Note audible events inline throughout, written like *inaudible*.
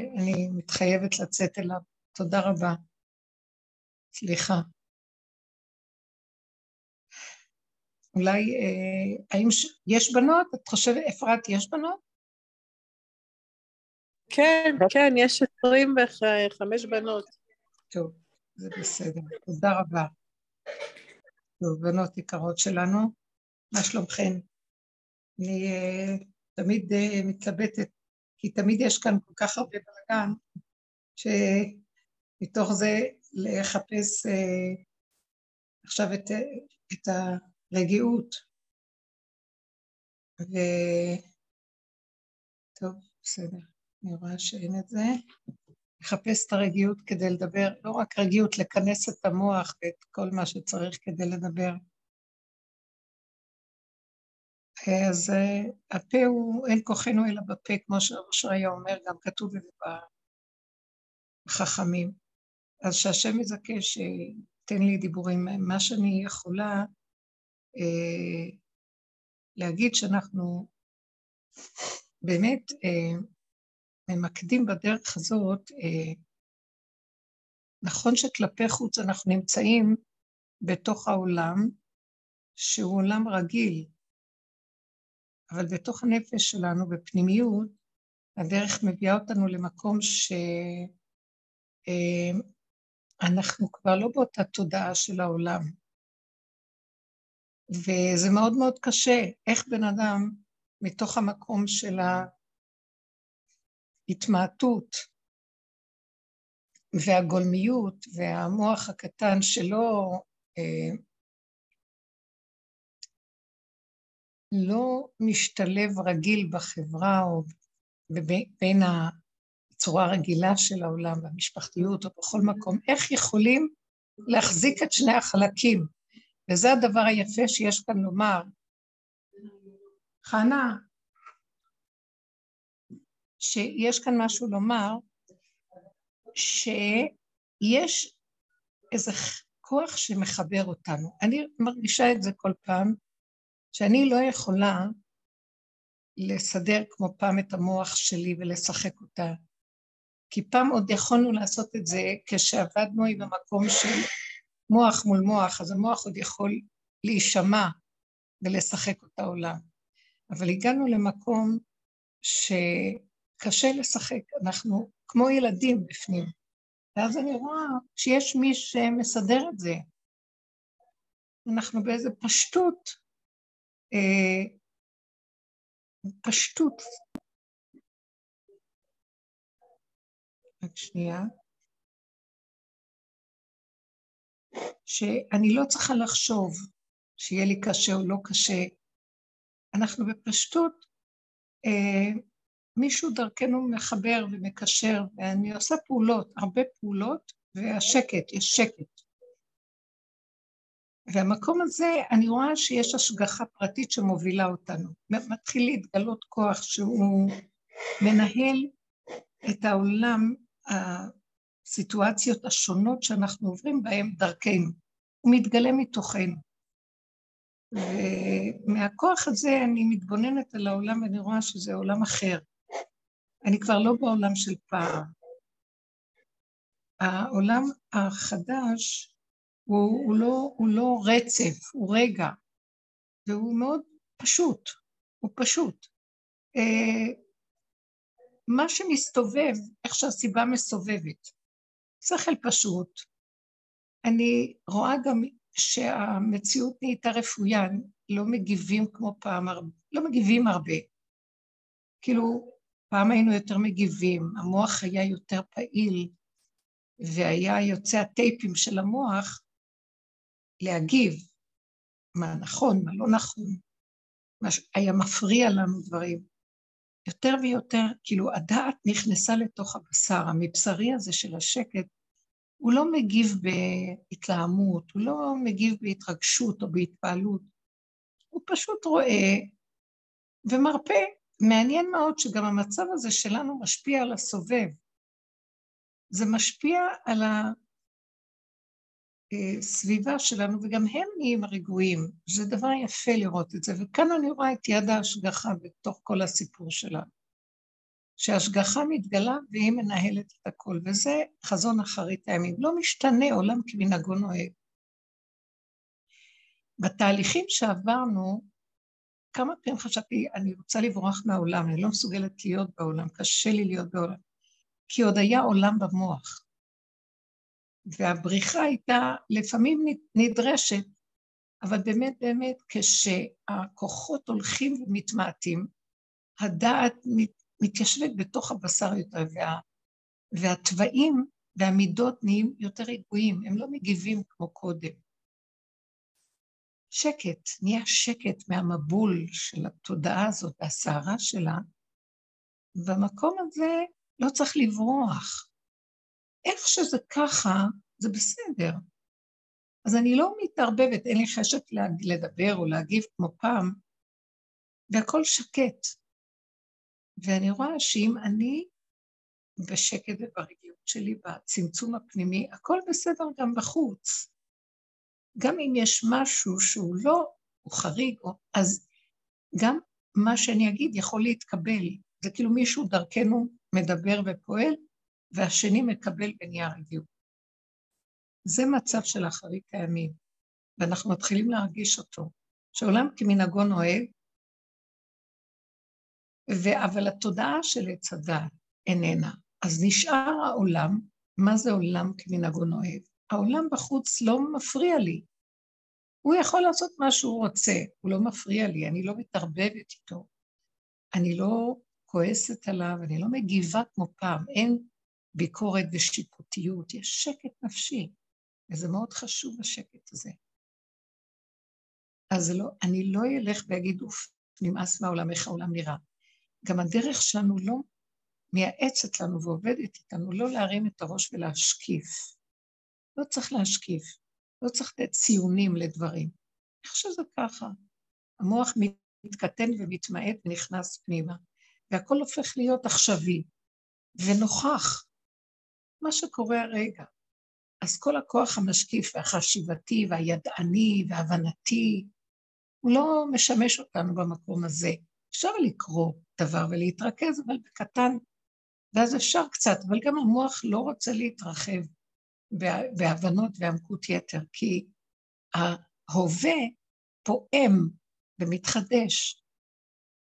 אני מתחייבת לצאת אליו. תודה רבה. סליחה. אולי, אה, האם ש... יש בנות? את חושבת, אפרת, יש בנות? כן, כן, יש עשרים וחמש בנות. טוב, זה בסדר. תודה רבה. טוב, בנות יקרות שלנו, מה שלומכן? אני uh, תמיד uh, מתלבטת, כי תמיד יש כאן כל כך הרבה בלאגן, שמתוך זה לחפש uh, עכשיו את, את הרגיעות. ו... טוב, בסדר, אני רואה שאין את זה. לחפש את הרגיעות כדי לדבר, לא רק רגיעות, לכנס את המוח ואת כל מה שצריך כדי לדבר. אז הפה הוא, אין כוחנו אלא בפה, כמו שאושריה אומר, גם כתוב את זה בחכמים. אז שהשם יזכה שייתן לי דיבורים, מה שאני יכולה אה, להגיד שאנחנו באמת אה, ממקדים בדרך הזאת, אה, נכון שכלפי חוץ אנחנו נמצאים בתוך העולם, שהוא עולם רגיל, אבל בתוך הנפש שלנו, בפנימיות, הדרך מביאה אותנו למקום שאנחנו אה, כבר לא באותה תודעה של העולם. וזה מאוד מאוד קשה, איך בן אדם מתוך המקום של ההתמעטות והגולמיות והמוח הקטן שלא לא משתלב רגיל בחברה או בין הצורה הרגילה של העולם והמשפחתיות או בכל מקום, איך יכולים להחזיק את שני החלקים? וזה הדבר היפה שיש כאן לומר. חנה, שיש כאן משהו לומר, שיש איזה כוח שמחבר אותנו. אני מרגישה את זה כל פעם, שאני לא יכולה לסדר כמו פעם את המוח שלי ולשחק אותה. כי פעם עוד יכולנו לעשות את זה כשעבדנו עם המקום של מוח מול מוח, אז המוח עוד יכול להישמע ולשחק אותה עולם. אבל הגענו למקום שקשה לשחק, אנחנו כמו ילדים בפנים. ואז אני רואה שיש מי שמסדר את זה. אנחנו באיזה פשטות פשטות. רק שנייה. שאני לא צריכה לחשוב שיהיה לי קשה או לא קשה. אנחנו בפשטות, אה, מישהו דרכנו מחבר ומקשר, ואני עושה פעולות, הרבה פעולות, והשקט, יש שקט. והמקום הזה, אני רואה שיש השגחה פרטית שמובילה אותנו. מתחיל להתגלות כוח שהוא מנהל את העולם, הסיטואציות השונות שאנחנו עוברים בהן דרכנו. הוא מתגלה מתוכנו. ומהכוח הזה אני מתבוננת על העולם ואני רואה שזה עולם אחר. אני כבר לא בעולם של פעם. העולם החדש הוא, הוא, לא, הוא לא רצף, הוא רגע, והוא מאוד פשוט, הוא פשוט. אה, מה שמסתובב, איך שהסיבה מסובבת, שכל פשוט. אני רואה גם שהמציאות נהייתה רפויה, לא מגיבים כמו פעם, לא מגיבים הרבה. כאילו, פעם היינו יותר מגיבים, המוח היה יותר פעיל, והיה יוצא הטייפים של המוח, להגיב מה נכון, מה לא נכון, מה היה מפריע לנו דברים. יותר ויותר, כאילו הדעת נכנסה לתוך הבשר, המבשרי הזה של השקט, הוא לא מגיב בהתלהמות, הוא לא מגיב בהתרגשות או בהתפעלות, הוא פשוט רואה ומרפא. מעניין מאוד שגם המצב הזה שלנו משפיע על הסובב. זה משפיע על הסביבה שלנו, וגם הם נהיים רגועים. זה דבר יפה לראות את זה, וכאן אני רואה את יד ההשגחה בתוך כל הסיפור שלנו. שהשגחה מתגלה והיא מנהלת את הכל, וזה חזון אחרית הימים. לא משתנה עולם כמנהגו נוהג. בתהליכים שעברנו, כמה פעמים חשבתי, אני רוצה לברוח מהעולם, אני לא מסוגלת להיות בעולם, קשה לי להיות בעולם, כי עוד היה עולם במוח. והבריחה הייתה לפעמים נדרשת, אבל באמת באמת כשהכוחות הולכים ומתמעטים, הדעת מתיישבת בתוך הבשר יותר, וה, והתוואים והמידות נהיים יותר רגועים, הם לא מגיבים כמו קודם. שקט, נהיה שקט מהמבול של התודעה הזאת והסערה שלה, במקום הזה לא צריך לברוח. איך שזה ככה, זה בסדר. אז אני לא מתערבבת, אין לי חשק לדבר או להגיב כמו פעם, והכל שקט. ואני רואה שאם אני בשקט וברגיעות שלי, בצמצום הפנימי, הכל בסדר גם בחוץ. גם אם יש משהו שהוא לא, הוא חריג, אז גם מה שאני אגיד יכול להתקבל. זה כאילו מישהו דרכנו מדבר ופועל, והשני מקבל ונהיה רגיעות. זה מצב של אחרית הימים, ואנחנו מתחילים להרגיש אותו, שעולם כמנהגו נוהג, ו... אבל התודעה של עץ הדעת איננה. אז נשאר העולם, מה זה עולם כמנהגו נוהג? העולם בחוץ לא מפריע לי. הוא יכול לעשות מה שהוא רוצה, הוא לא מפריע לי, אני לא מתערבבת איתו. אני לא כועסת עליו, אני לא מגיבה כמו פעם, אין ביקורת ושיפוטיות, יש שקט נפשי, וזה מאוד חשוב השקט הזה. אז לא, אני לא אלך ואגיד, אוף, נמאס מהעולם, איך העולם נראה. גם הדרך שלנו לא מייעצת לנו ועובדת איתנו, לא להרים את הראש ולהשקיף. לא צריך להשקיף, לא צריך לתת ציונים לדברים. אני חושב שזה ככה. המוח מתקטן ומתמעט ונכנס פנימה, והכל הופך להיות עכשווי ונוכח, מה שקורה הרגע. אז כל הכוח המשקיף והחשיבתי והידעני והבנתי, הוא לא משמש אותנו במקום הזה. אפשר לקרוא דבר ולהתרכז, אבל בקטן, ואז אפשר קצת, אבל גם המוח לא רוצה להתרחב בהבנות ועמקות יתר, כי ההווה פועם ומתחדש,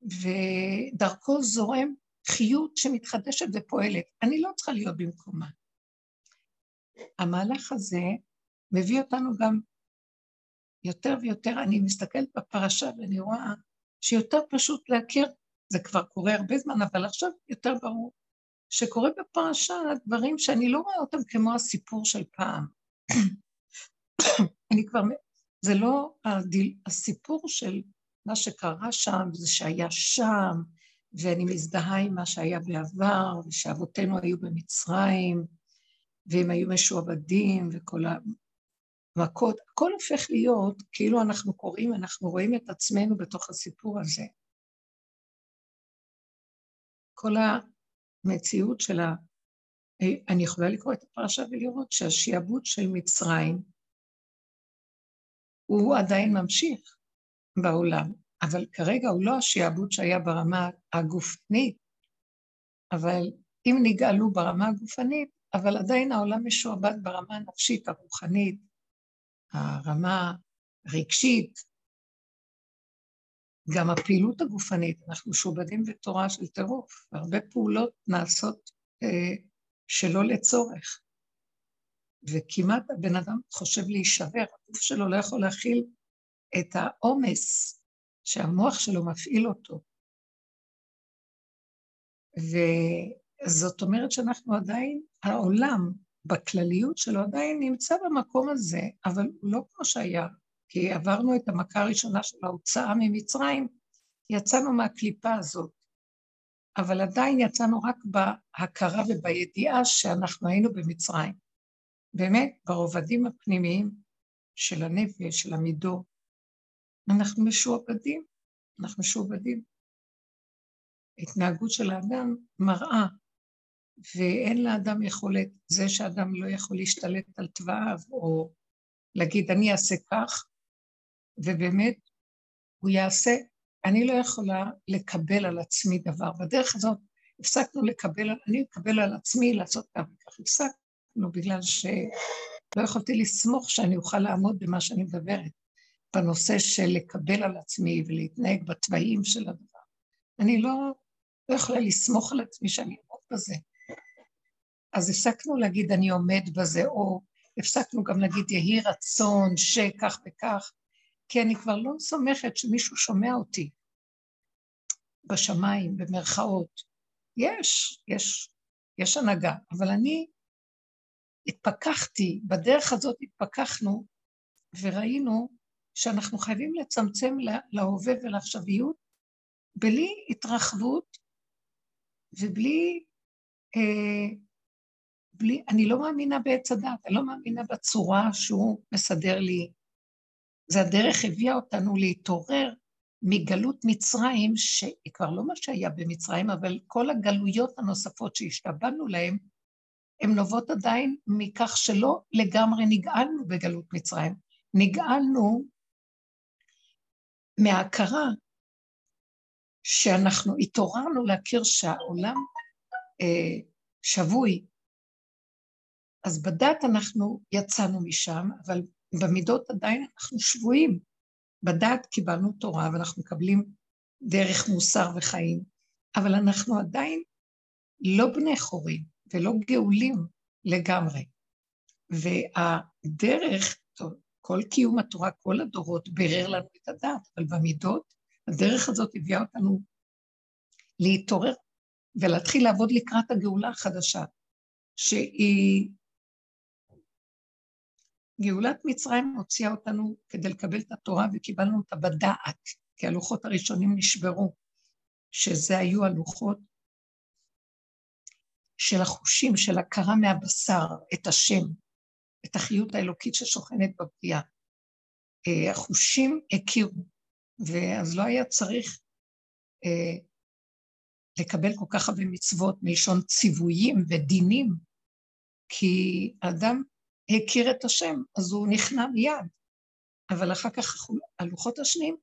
ודרכו זורם חיות שמתחדשת ופועלת. אני לא צריכה להיות במקומה. המהלך הזה מביא אותנו גם יותר ויותר, אני מסתכלת בפרשה ואני רואה שיותר פשוט להכיר, זה כבר קורה הרבה זמן, אבל עכשיו יותר ברור, שקורה בפרשה דברים שאני לא רואה אותם כמו הסיפור של פעם. אני כבר, זה לא הדיל, הסיפור של מה שקרה שם, זה שהיה שם, ואני מזדהה עם מה שהיה בעבר, ושאבותינו היו במצרים, והם היו משועבדים, וכל המכות, הכל הופך להיות, כאילו אנחנו קוראים, אנחנו רואים את עצמנו בתוך הסיפור הזה. כל המציאות של ה... אני יכולה לקרוא את הפרשה ולראות שהשיעבוד של מצרים הוא עדיין ממשיך בעולם, אבל כרגע הוא לא השיעבוד שהיה ברמה הגופנית, אבל אם נגאלו ברמה הגופנית, אבל עדיין העולם משועבד ברמה הנפשית, הרוחנית, הרמה הרגשית, גם הפעילות הגופנית, אנחנו משועבדים בתורה של טירוף, והרבה פעולות נעשות אה, שלא לצורך. וכמעט הבן אדם חושב להישבר, הגוף שלו לא יכול להכיל את העומס שהמוח שלו מפעיל אותו. וזאת אומרת שאנחנו עדיין, העולם בכלליות שלו עדיין נמצא במקום הזה, אבל הוא לא כמו שהיה, כי עברנו את המכה הראשונה של ההוצאה ממצרים, יצאנו מהקליפה הזאת, אבל עדיין יצאנו רק בהכרה ובידיעה שאנחנו היינו במצרים. באמת, ברובדים הפנימיים של הנפש, של המידות, אנחנו משועבדים, אנחנו משועבדים. התנהגות של האדם מראה ואין לאדם יכולת, זה שאדם לא יכול להשתלט על תוואיו, או להגיד, אני אעשה כך, ובאמת, הוא יעשה. אני לא יכולה לקבל על עצמי דבר. בדרך הזאת הפסקנו לקבל, אני מקבל על עצמי לעשות כך וכך, הפסקנו בגלל שלא יכולתי לסמוך שאני אוכל לעמוד במה שאני מדברת, בנושא של לקבל על עצמי ולהתנהג בתוואים של הדבר. אני לא, לא יכולה לסמוך על עצמי שאני אעמוד בזה. אז הפסקנו להגיד אני עומד בזה, או הפסקנו גם להגיד יהי רצון שכך וכך, כי אני כבר לא סומכת שמישהו שומע אותי בשמיים, במרכאות. יש, יש, יש הנהגה, אבל אני התפכחתי, בדרך הזאת התפכחנו וראינו שאנחנו חייבים לצמצם להווה ולעכשוויות בלי התרחבות ובלי אה, בלי, אני לא מאמינה בעץ הדת, אני לא מאמינה בצורה שהוא מסדר לי. זה הדרך הביאה אותנו להתעורר מגלות מצרים, שהיא כבר לא מה שהיה במצרים, אבל כל הגלויות הנוספות שהשתבנו להן, הן נובעות עדיין מכך שלא לגמרי נגאלנו בגלות מצרים. נגאלנו מההכרה שאנחנו התעוררנו להכיר שהעולם אה, שבוי אז בדת אנחנו יצאנו משם, אבל במידות עדיין אנחנו שבויים. בדת קיבלנו תורה ואנחנו מקבלים דרך מוסר וחיים, אבל אנחנו עדיין לא בני חורים ולא גאולים לגמרי. והדרך, טוב, כל קיום התורה, כל הדורות בירר לנו את הדת, אבל במידות, הדרך הזאת הביאה אותנו להתעורר ולהתחיל לעבוד לקראת הגאולה החדשה, שהיא גאולת מצרים הוציאה אותנו כדי לקבל את התורה וקיבלנו אותה בדעת, כי הלוחות הראשונים נשברו, שזה היו הלוחות של החושים, של הכרה מהבשר, את השם, את החיות האלוקית ששוכנת בבריאה. אה, החושים הכירו, ואז לא היה צריך אה, לקבל כל כך הרבה מצוות מלשון ציוויים ודינים, כי אדם הכיר את השם, אז הוא נכנע מיד. אבל אחר כך הלוחות השניים,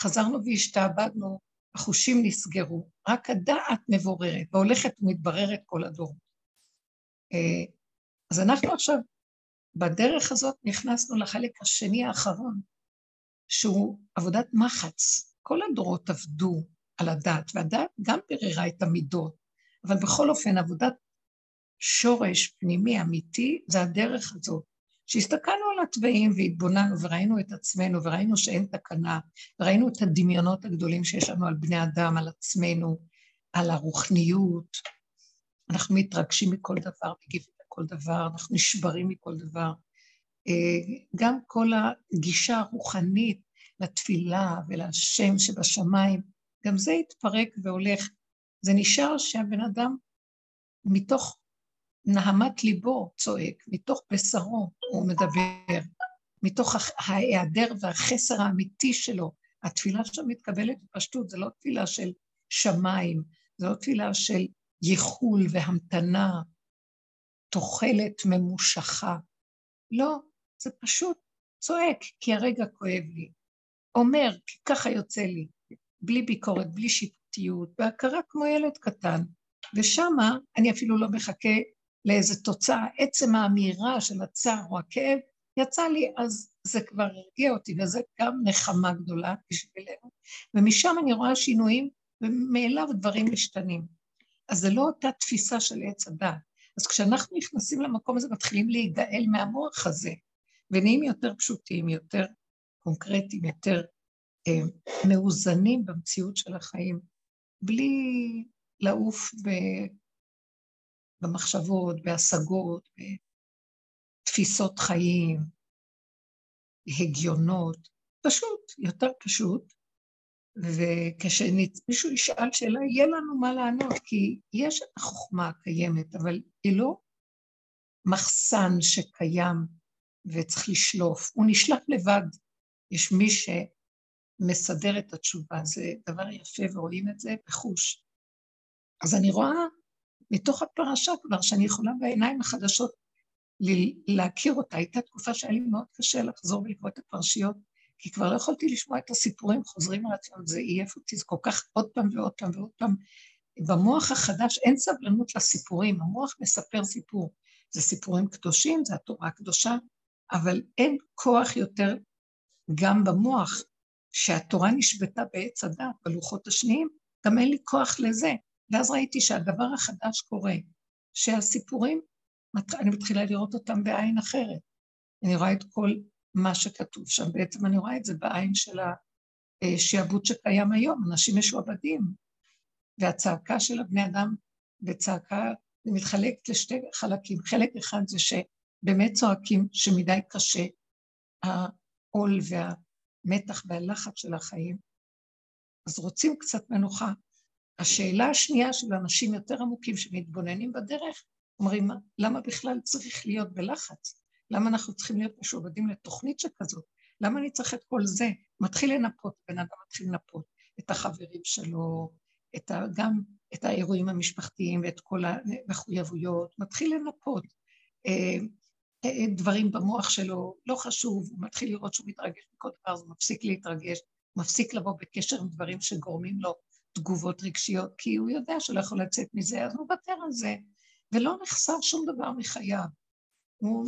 חזרנו והשתעבדנו, החושים נסגרו, רק הדעת מבוררת, והולכת ומתבררת כל הדור. אה, אז אנחנו עכשיו, בדרך הזאת נכנסנו לחלק השני האחרון, שהוא עבודת מחץ. כל הדורות עבדו על הדת, והדת גם ביררה את המידות, אבל בכל אופן עבודת שורש פנימי אמיתי זה הדרך הזאת. שהסתכלנו על התוואים והתבוננו וראינו את עצמנו וראינו שאין תקנה, וראינו את הדמיונות הגדולים שיש לנו על בני אדם, על עצמנו, על הרוחניות. אנחנו מתרגשים מכל דבר, מגיבים לכל דבר, אנחנו נשברים מכל דבר. אה, גם כל הגישה הרוחנית לתפילה ולשם שבשמיים, גם זה התפרק והולך. זה נשאר שהבן אדם, מתוך נהמת ליבו צועק, מתוך בשרו הוא מדבר, מתוך ההיעדר והחסר האמיתי שלו. התפילה שם מתקבלת בפשטות, זו לא תפילה של שמיים, זו לא תפילה של ייחול והמתנה, תוחלת ממושכה. לא, זה פשוט צועק, כי הרגע כואב לי. אומר, כי ככה יוצא לי, בלי ביקורת, בלי שיפוטיות, בהכרה כמו ילד קטן. ושמה אני אפילו לא מחכה לאיזו תוצאה, עצם האמירה של הצער או הכאב, יצא לי, אז זה כבר הרגיע אותי, וזה גם נחמה גדולה בשבילנו. ומשם אני רואה שינויים, ומאליו דברים משתנים. אז זה לא אותה תפיסה של עץ הדת. אז כשאנחנו נכנסים למקום הזה, מתחילים להיגאל מהמוח הזה, ונהיים יותר פשוטים, יותר קונקרטיים, יותר אה, מאוזנים במציאות של החיים, בלי לעוף במחשבות, בהשגות, בתפיסות חיים, הגיונות, פשוט, יותר פשוט. וכשמישהו ישאל שאלה, יהיה לנו מה לענות, כי יש את החוכמה הקיימת, אבל היא לא מחסן שקיים וצריך לשלוף, הוא נשלף לבד. יש מי שמסדר את התשובה, זה דבר יפה ורואים את זה בחוש. אז אני רואה מתוך הפרשה כבר, שאני יכולה בעיניים החדשות להכיר אותה. הייתה תקופה שהיה לי מאוד קשה לחזור ולקרוא את הפרשיות, כי כבר לא יכולתי לשמוע את הסיפורים חוזרים על עצמם, זה עייף אותי, זה כל כך עוד פעם ועוד פעם ועוד פעם, במוח החדש אין סבלנות לסיפורים, המוח מספר סיפור. זה סיפורים קדושים, זה התורה הקדושה, אבל אין כוח יותר גם במוח, שהתורה נשבתה בעץ הדת, בלוחות השניים, גם אין לי כוח לזה. ואז ראיתי שהדבר החדש קורה, שהסיפורים, אני מתחילה לראות אותם בעין אחרת. אני רואה את כל מה שכתוב שם, בעצם אני רואה את זה בעין של השעבוד שקיים היום, אנשים משועבדים, והצעקה של הבני אדם, וצעקה, זה מתחלק לשתי חלקים. חלק אחד זה שבאמת צועקים שמדי קשה העול והמתח והלחץ של החיים, אז רוצים קצת מנוחה. השאלה השנייה של אנשים יותר עמוקים שמתבוננים בדרך, אומרים, למה בכלל צריך להיות בלחץ? למה אנחנו צריכים להיות משועבדים לתוכנית שכזאת? למה אני צריך את כל זה? מתחיל לנפות, בן אדם מתחיל לנפות את החברים שלו, את ה, גם את האירועים המשפחתיים ואת כל המחויבויות, מתחיל לנפות אה, אה, דברים במוח שלו, לא חשוב, הוא מתחיל לראות שהוא מתרגש מכל דבר, אז הוא מפסיק להתרגש, מפסיק לבוא בקשר עם דברים שגורמים לו תגובות רגשיות, כי הוא יודע שהוא לא יכול לצאת מזה, אז הוא מוותר על זה, ולא נחסר שום דבר מחייו. הוא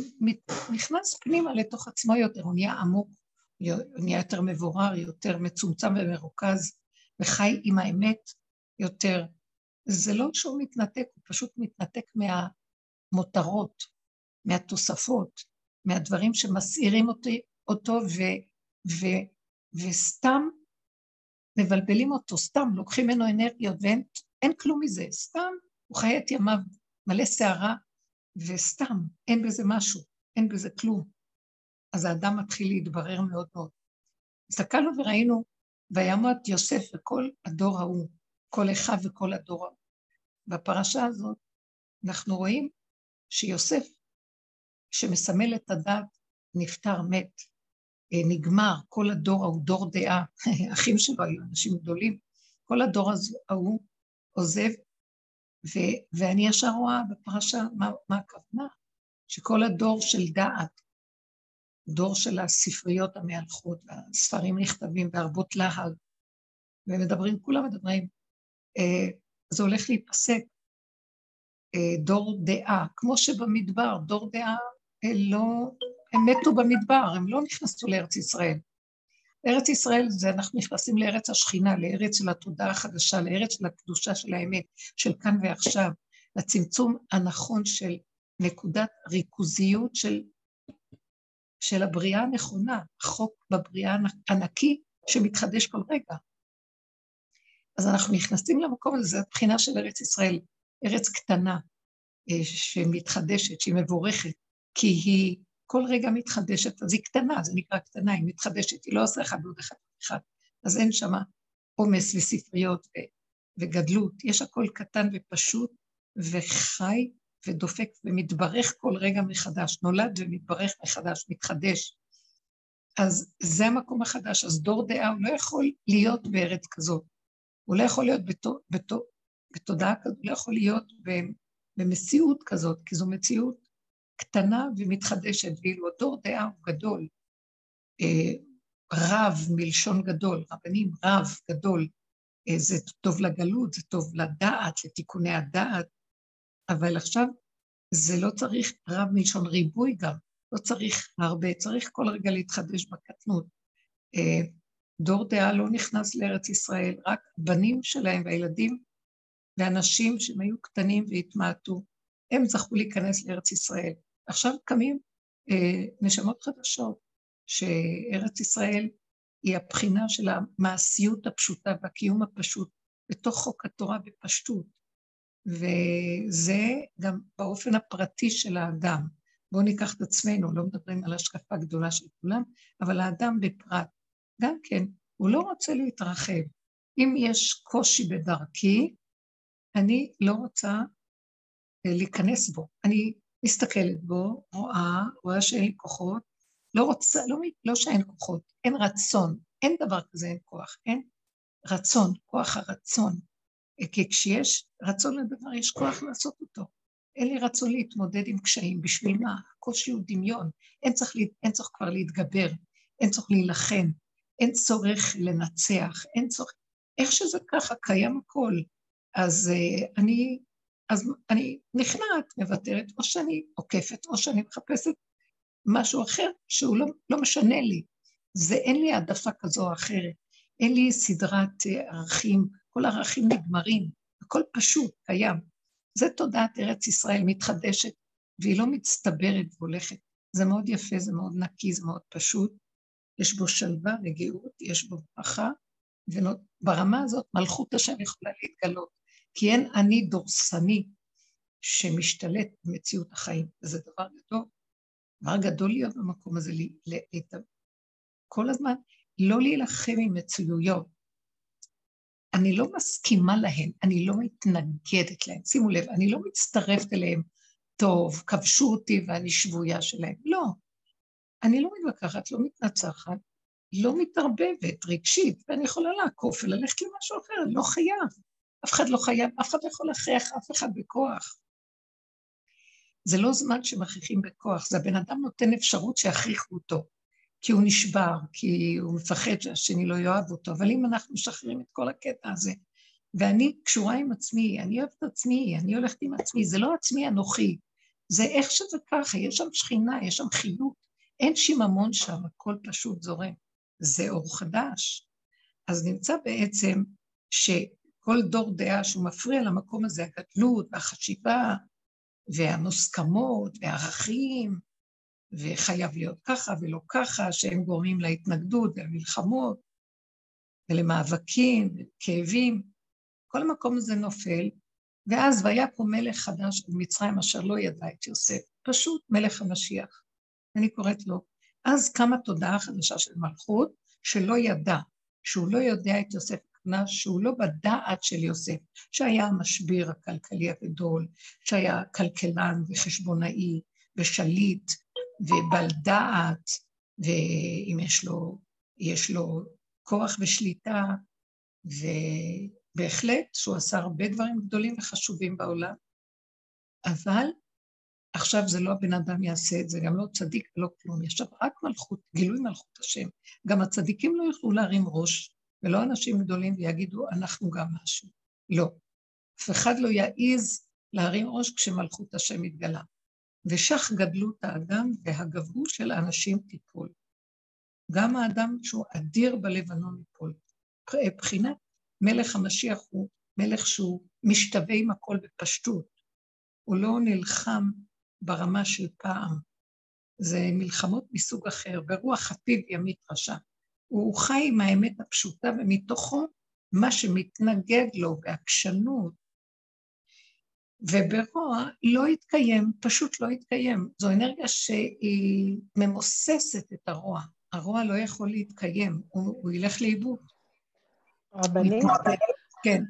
נכנס פנימה לתוך עצמו יותר, הוא נהיה עמוק, הוא נהיה יותר מבורר, יותר מצומצם ומרוכז, וחי עם האמת יותר. זה לא שהוא מתנתק, הוא פשוט מתנתק מהמותרות, מהתוספות, מהדברים שמסעירים אותי, אותו ו, ו, וסתם מבלבלים אותו, סתם לוקחים ממנו אנרגיות ואין כלום מזה, סתם הוא חי את ימיו מלא סערה וסתם, אין בזה משהו, אין בזה כלום. אז האדם מתחיל להתברר מאוד מאוד. הסתכלנו וראינו, וימות יוסף וכל הדור ההוא, כל אחיו וכל הדור ההוא. בפרשה הזאת אנחנו רואים שיוסף, שמסמל את הדת, נפטר, מת, נגמר, כל הדור ההוא דור דעה, *laughs* אחים שלו היו אנשים גדולים, כל הדור ההוא עוזב ו- ואני ישר רואה בפרשה מה, מה הכוונה, שכל הדור של דעת, דור של הספריות המהלכות, והספרים נכתבים בהרבות להג, ומדברים, כולם מדברים, אה, זה הולך להיפסק. אה, דור דעה, כמו שבמדבר, דור דעה אה, לא, הם מתו במדבר, הם לא נכנסו לארץ ישראל. ארץ ישראל זה אנחנו נכנסים לארץ השכינה, לארץ של התודעה החדשה, לארץ של הקדושה של האמת, של כאן ועכשיו, לצמצום הנכון של נקודת ריכוזיות של, של הבריאה הנכונה, החוק בבריאה הנקי שמתחדש כל רגע. אז אנחנו נכנסים למקום הזה, זו הבחינה של ארץ ישראל, ארץ קטנה אה, שמתחדשת, שהיא מבורכת, כי היא כל רגע מתחדשת, אז היא קטנה, זה נקרא קטנה, היא מתחדשת, היא לא עושה אחד ועוד אחד אחד, אז אין שם עומס וספריות ו- וגדלות, יש הכל קטן ופשוט וחי ודופק ומתברך כל רגע מחדש, נולד ומתברך מחדש, מתחדש. אז זה המקום החדש, אז דור דעה הוא לא יכול להיות בארץ כזאת, הוא לא יכול להיות בתו, בתו, בתודעה כזאת, הוא לא יכול להיות במציאות כזאת, כי זו מציאות קטנה ומתחדשת, ואילו הדור דעה הוא גדול. אה, רב מלשון גדול, רבנים רב גדול, אה, זה טוב לגלות, זה טוב לדעת, לתיקוני הדעת, אבל עכשיו זה לא צריך רב מלשון ריבוי גם, לא צריך הרבה, צריך כל רגע להתחדש בקטנות. אה, דור דעה לא נכנס לארץ ישראל, רק בנים שלהם והילדים ואנשים שהם היו קטנים והתמעטו, הם זכו להיכנס לארץ ישראל. עכשיו קמים אה, נשמות חדשות, שארץ ישראל היא הבחינה של המעשיות הפשוטה והקיום הפשוט בתוך חוק התורה בפשטות, וזה גם באופן הפרטי של האדם. בואו ניקח את עצמנו, לא מדברים על השקפה גדולה של כולם, אבל האדם בפרט, גם כן, הוא לא רוצה להתרחב. אם יש קושי בדרכי, אני לא רוצה להיכנס בו. אני מסתכלת בו, רואה, רואה שאין לי כוחות, לא רוצה, לא, לא שאין כוחות, אין רצון, אין דבר כזה, אין כוח, אין רצון, כוח הרצון. כי כשיש רצון לדבר, יש כוח לעשות אותו. אין לי רצון להתמודד עם קשיים, בשביל מה? הקושי הוא דמיון, אין צריך, אין צריך כבר להתגבר, אין צריך להילחם, אין צורך לנצח, אין צורך... איך שזה ככה, קיים הכל. אז uh, אני, אז אני נכנעת, מוותרת, או שאני עוקפת, או שאני מחפשת משהו אחר שהוא לא, לא משנה לי. זה אין לי העדפה כזו או אחרת, אין לי סדרת אה, ערכים, כל הערכים נגמרים, הכל פשוט, קיים. זה תודעת ארץ ישראל מתחדשת, והיא לא מצטברת והולכת. זה מאוד יפה, זה מאוד נקי, זה מאוד פשוט. יש בו שלווה וגאות, יש בו ברכה, וברמה הזאת מלכות השם יכולה להתגלות, כי אין אני דורסני שמשתלט במציאות החיים, וזה דבר גדול. דבר גדול להיות במקום הזה, כל הזמן לא להילחם עם מציאויות. אני לא מסכימה להן, אני לא מתנגדת להן. שימו לב, אני לא מצטרפת אליהן, טוב, כבשו אותי ואני שבויה שלהם. לא. אני לא מתווכחת, לא מתנצחת, לא מתערבבת רגשית, ואני יכולה לעקוף וללכת למשהו אחר, לא חייב. אף אחד לא חייב, אף אחד לא יכול להכריח אף אחד בכוח. זה לא זמן שמכריחים בכוח, זה הבן אדם נותן אפשרות שיכריחו אותו, כי הוא נשבר, כי הוא מפחד שהשני לא יאהב אותו, אבל אם אנחנו משחררים את כל הקטע הזה, ואני קשורה עם עצמי, אני אוהבת עצמי, אני הולכת עם עצמי, זה לא עצמי אנוכי, זה איך שזה ככה, יש שם שכינה, יש שם חיות, אין שיממון שם, הכל פשוט זורם. זה אור חדש. אז נמצא בעצם שכל דור דעה שהוא מפריע למקום הזה, הגדלות והחשיבה והמוסכמות והערכים, וחייב להיות ככה ולא ככה, שהם גורמים להתנגדות ולמלחמות ולמאבקים וכאבים, כל המקום הזה נופל, ואז והיה פה מלך חדש במצרים אשר לא ידע את יוסף, פשוט מלך המשיח. אני קוראת לו. אז קמה תודעה חדשה של מלכות, שלא ידע, שהוא לא יודע את יוסף הכוונה שהוא לא בדעת של יוסף, שהיה המשבר הכלכלי הגדול, שהיה כלכלן וחשבונאי ושליט ובעל דעת, ואם יש לו, יש לו כוח ושליטה, ובהחלט שהוא עשה הרבה דברים גדולים וחשובים בעולם, אבל עכשיו זה לא הבן אדם יעשה את זה, גם לא צדיק ולא כלום, יש שם רק מלכות, גילוי מלכות השם. גם הצדיקים לא יוכלו להרים ראש, ולא אנשים גדולים ויגידו, אנחנו גם משהו. לא. אף אחד לא יעז להרים ראש כשמלכות השם מתגלה. ושך גדלות האדם והגבהות של האנשים תיפול. גם האדם שהוא אדיר בלבנון ייפול. מבחינת מלך המשיח הוא מלך שהוא משתווה עם הכל בפשטות. הוא לא נלחם ברמה של פעם. זה מלחמות מסוג אחר, ברוח הפיו ימית רשע. הוא חי עם האמת הפשוטה, ומתוכו מה שמתנגד לו בעקשנות וברוע לא יתקיים, פשוט לא יתקיים. זו אנרגיה שהיא ממוססת את הרוע. הרוע לא יכול להתקיים, הוא, הוא ילך לאיבוד. רבנית? כן.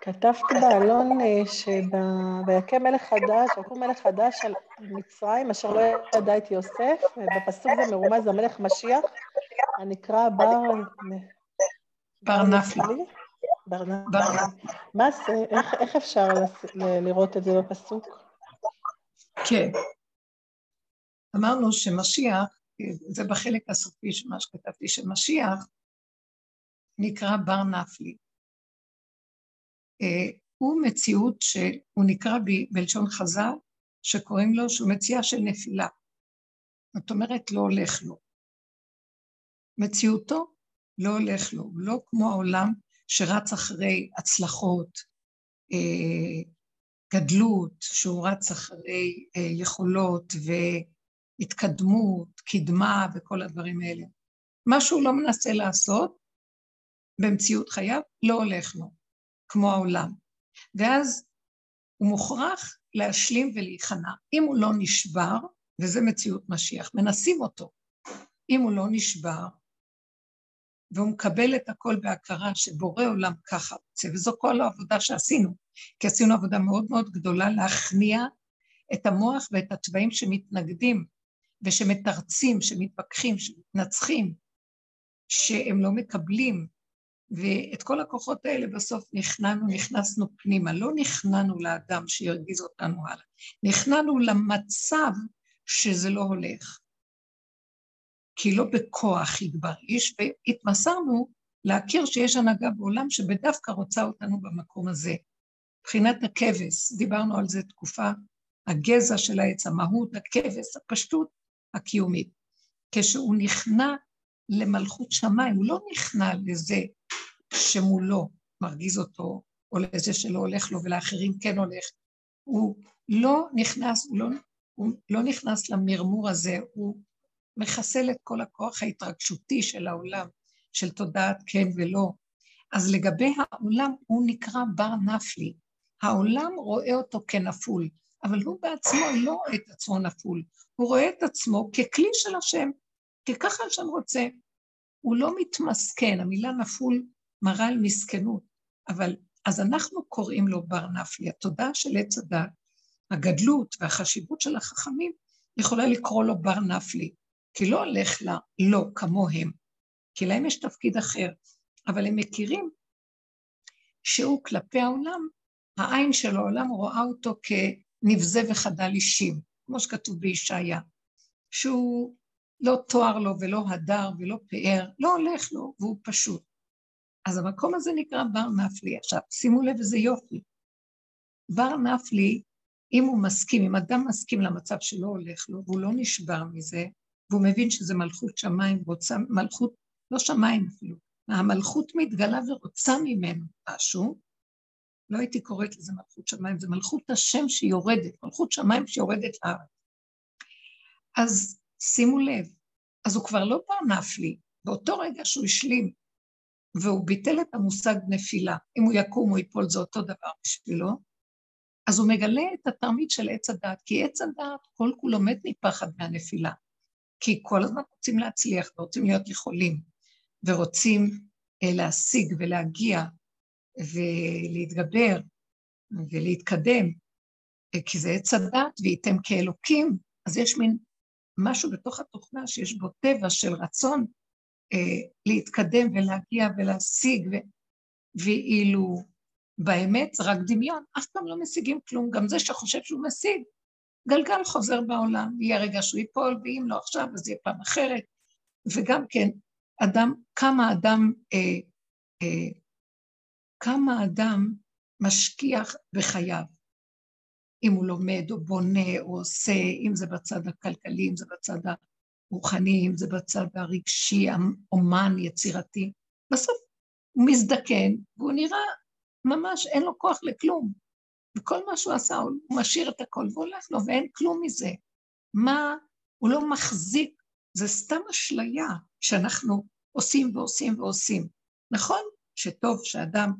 כתבת בעלון אה, ש"ויקם מלך חדש", יקום מלך חדש על מצרים אשר לא ידע את יוסף, ובפסוק זה מרומז המלך משיח, הנקרא בר... בר נפלי. בר נפלי. מה זה, איך, אפשר לראות את זה בפסוק? כן. אמרנו שמשיח, זה בחלק הסופי של מה שכתבתי, שמשיח נקרא בר נפלי. אה, הוא מציאות שהוא נקרא בלשון חז"ל, שקוראים לו שהוא מציאה של נפילה. זאת אומרת, לא הולך לו. מציאותו לא הולך לו, לא כמו העולם שרץ אחרי הצלחות, אה, גדלות, שהוא רץ אחרי אה, יכולות והתקדמות, קדמה וכל הדברים האלה. מה שהוא לא מנסה לעשות במציאות חייו, לא הולך לו. כמו העולם. ואז הוא מוכרח להשלים ולהיכנע. אם הוא לא נשבר, וזה מציאות משיח, מנסים אותו. אם הוא לא נשבר, והוא מקבל את הכל בהכרה שבורא עולם ככה רוצה, וזו כל העבודה שעשינו, כי עשינו עבודה מאוד מאוד גדולה להכניע את המוח ואת התוואים שמתנגדים ושמתרצים, שמתווכחים, שמתנצחים, שהם לא מקבלים. ואת כל הכוחות האלה בסוף נכנענו, נכנסנו פנימה, לא נכנענו לאדם שירגיז אותנו הלאה, נכנענו למצב שזה לא הולך. כי לא בכוח יגבר איש, והתמסרנו להכיר שיש הנהגה בעולם שבדווקא רוצה אותנו במקום הזה. מבחינת הכבש, דיברנו על זה תקופה, הגזע של העץ, המהות, הכבש, הפשטות הקיומית. כשהוא נכנע למלכות שמיים, הוא לא נכנע לזה שמולו מרגיז אותו, או לזה שלא הולך לו ולאחרים כן הולך. הוא לא נכנס, הוא לא, הוא לא נכנס למרמור הזה, הוא מחסל את כל הכוח ההתרגשותי של העולם, של תודעת כן ולא. אז לגבי העולם, הוא נקרא בר נפלי. העולם רואה אותו כנפול, אבל הוא בעצמו לא רואה את עצמו נפול, הוא רואה את עצמו ככלי של השם, ככה השם רוצה. הוא לא מתמסכן, המילה נפול מראה על מסכנות, אבל אז אנחנו קוראים לו בר נפלי. התודעה של עץ הדת, הגדלות והחשיבות של החכמים, יכולה לקרוא לו בר נפלי, כי לא הולך לה לא כמוהם, כי להם יש תפקיד אחר, אבל הם מכירים שהוא כלפי העולם, העין של העולם רואה אותו כנבזה וחדל אישים, כמו שכתוב בישעיה, שהוא לא תואר לו ולא הדר ולא פאר, לא הולך לו והוא פשוט. אז המקום הזה נקרא בר נפלי. עכשיו, שימו לב איזה יופי. בר נפלי, אם הוא מסכים, אם אדם מסכים למצב שלא הולך לו, והוא לא נשבר מזה, והוא מבין שזה מלכות שמיים, רוצה, מלכות, לא שמיים אפילו, המלכות מתגלה ורוצה ממנו משהו, לא הייתי קוראת לזה מלכות שמיים, זה מלכות השם שיורדת, מלכות שמיים שיורדת לארץ. אז שימו לב, אז הוא כבר לא פרנף לי, באותו רגע שהוא השלים והוא ביטל את המושג נפילה, אם הוא יקום או ייפול זה אותו דבר בשבילו, אז הוא מגלה את התרמית של עץ הדעת, כי עץ הדעת כל כולו מת מפחד מהנפילה, כי כל הזמן רוצים להצליח ורוצים להיות יכולים, ורוצים אה, להשיג ולהגיע ולהתגבר ולהתקדם, אה, כי זה עץ הדעת וייתם כאלוקים, אז יש מין משהו בתוך התוכנה שיש בו טבע של רצון אה, להתקדם ולהגיע ולהשיג, ו... ואילו באמת זה רק דמיון, אף פעם לא משיגים כלום, גם זה שחושב שהוא משיג, גלגל חוזר בעולם, יהיה רגע שהוא ייפול, ואם לא עכשיו אז יהיה פעם אחרת, וגם כן, אדם, כמה אדם, אה, אה, כמה אדם משקיח בחייו, אם הוא לומד או בונה או עושה, אם זה בצד הכלכלי, אם זה בצד רוחני, אם זה בצד הרגשי, אומן, יצירתי. בסוף הוא מזדקן, והוא נראה ממש, אין לו כוח לכלום. וכל מה שהוא עשה, הוא משאיר את הכל והולך לו, ואין כלום מזה. מה, הוא לא מחזיק, זה סתם אשליה שאנחנו עושים ועושים ועושים. נכון שטוב שאדם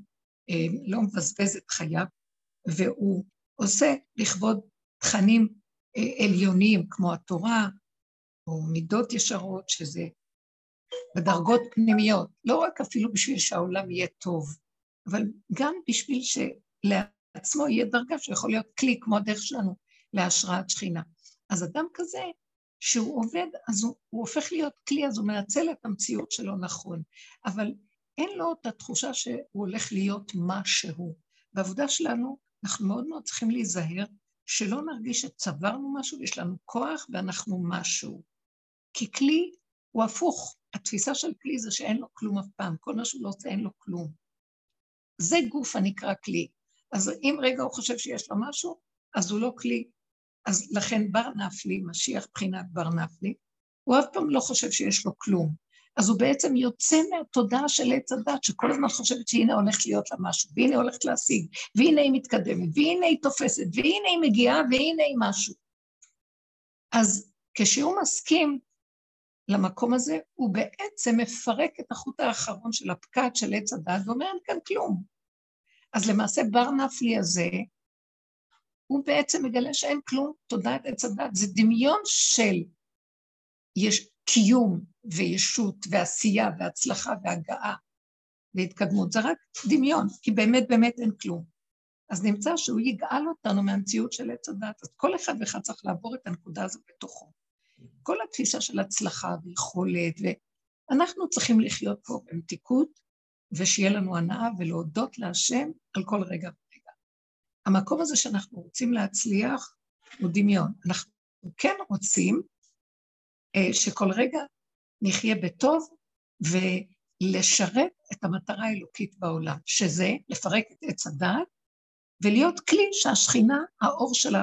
אה, לא מבזבז את חייו, והוא עושה לכבוד תכנים אה, עליונים כמו התורה, או מידות ישרות, שזה בדרגות פנימיות, לא רק אפילו בשביל שהעולם יהיה טוב, אבל גם בשביל שלעצמו יהיה דרגה שיכול להיות כלי כמו הדרך שלנו להשראת שכינה. אז אדם כזה, שהוא עובד, אז הוא, הוא הופך להיות כלי, אז הוא מנצל את המציאות שלו נכון, אבל אין לו את התחושה שהוא הולך להיות משהו. בעבודה שלנו, אנחנו מאוד מאוד צריכים להיזהר שלא נרגיש שצברנו משהו, יש לנו כוח ואנחנו משהו. כי כלי הוא הפוך. התפיסה של כלי זה שאין לו כלום אף פעם, כל מה שהוא לא עושה אין לו כלום. זה גוף הנקרא כלי. אז אם רגע הוא חושב שיש לו משהו, אז הוא לא כלי. אז לכן בר נפלי, משיח בחינת בר נפלי, הוא אף פעם לא חושב שיש לו כלום. אז הוא בעצם יוצא מהתודעה של עץ הדת, שכל הזמן חושבת שהנה הולך להיות לה משהו, והנה הולכת להשיג, והנה היא מתקדמת, והנה היא תופסת, והנה היא מגיעה, והנה היא משהו. אז כשהוא מסכים למקום הזה, הוא בעצם מפרק את החוט האחרון של הפקד של עץ הדת ואומר, אין כאן כלום. אז למעשה בר נפלי הזה, הוא בעצם מגלה שאין כלום, תודעת עץ הדת. זה דמיון של יש קיום וישות ועשייה והצלחה והגעה והתקדמות. זה רק דמיון, כי באמת באמת אין כלום. אז נמצא שהוא יגאל אותנו מהמציאות של עץ הדת. אז כל אחד ואחד צריך לעבור את הנקודה הזו בתוכו. כל התפיסה של הצלחה ויכולת, ואנחנו צריכים לחיות פה במתיקות, ושיהיה לנו הנאה ולהודות להשם על כל רגע ורגע. המקום הזה שאנחנו רוצים להצליח הוא דמיון. אנחנו כן רוצים אה, שכל רגע נחיה בטוב ולשרת את המטרה האלוקית בעולם, שזה לפרק את עץ הדעת ולהיות כלי שהשכינה, האור של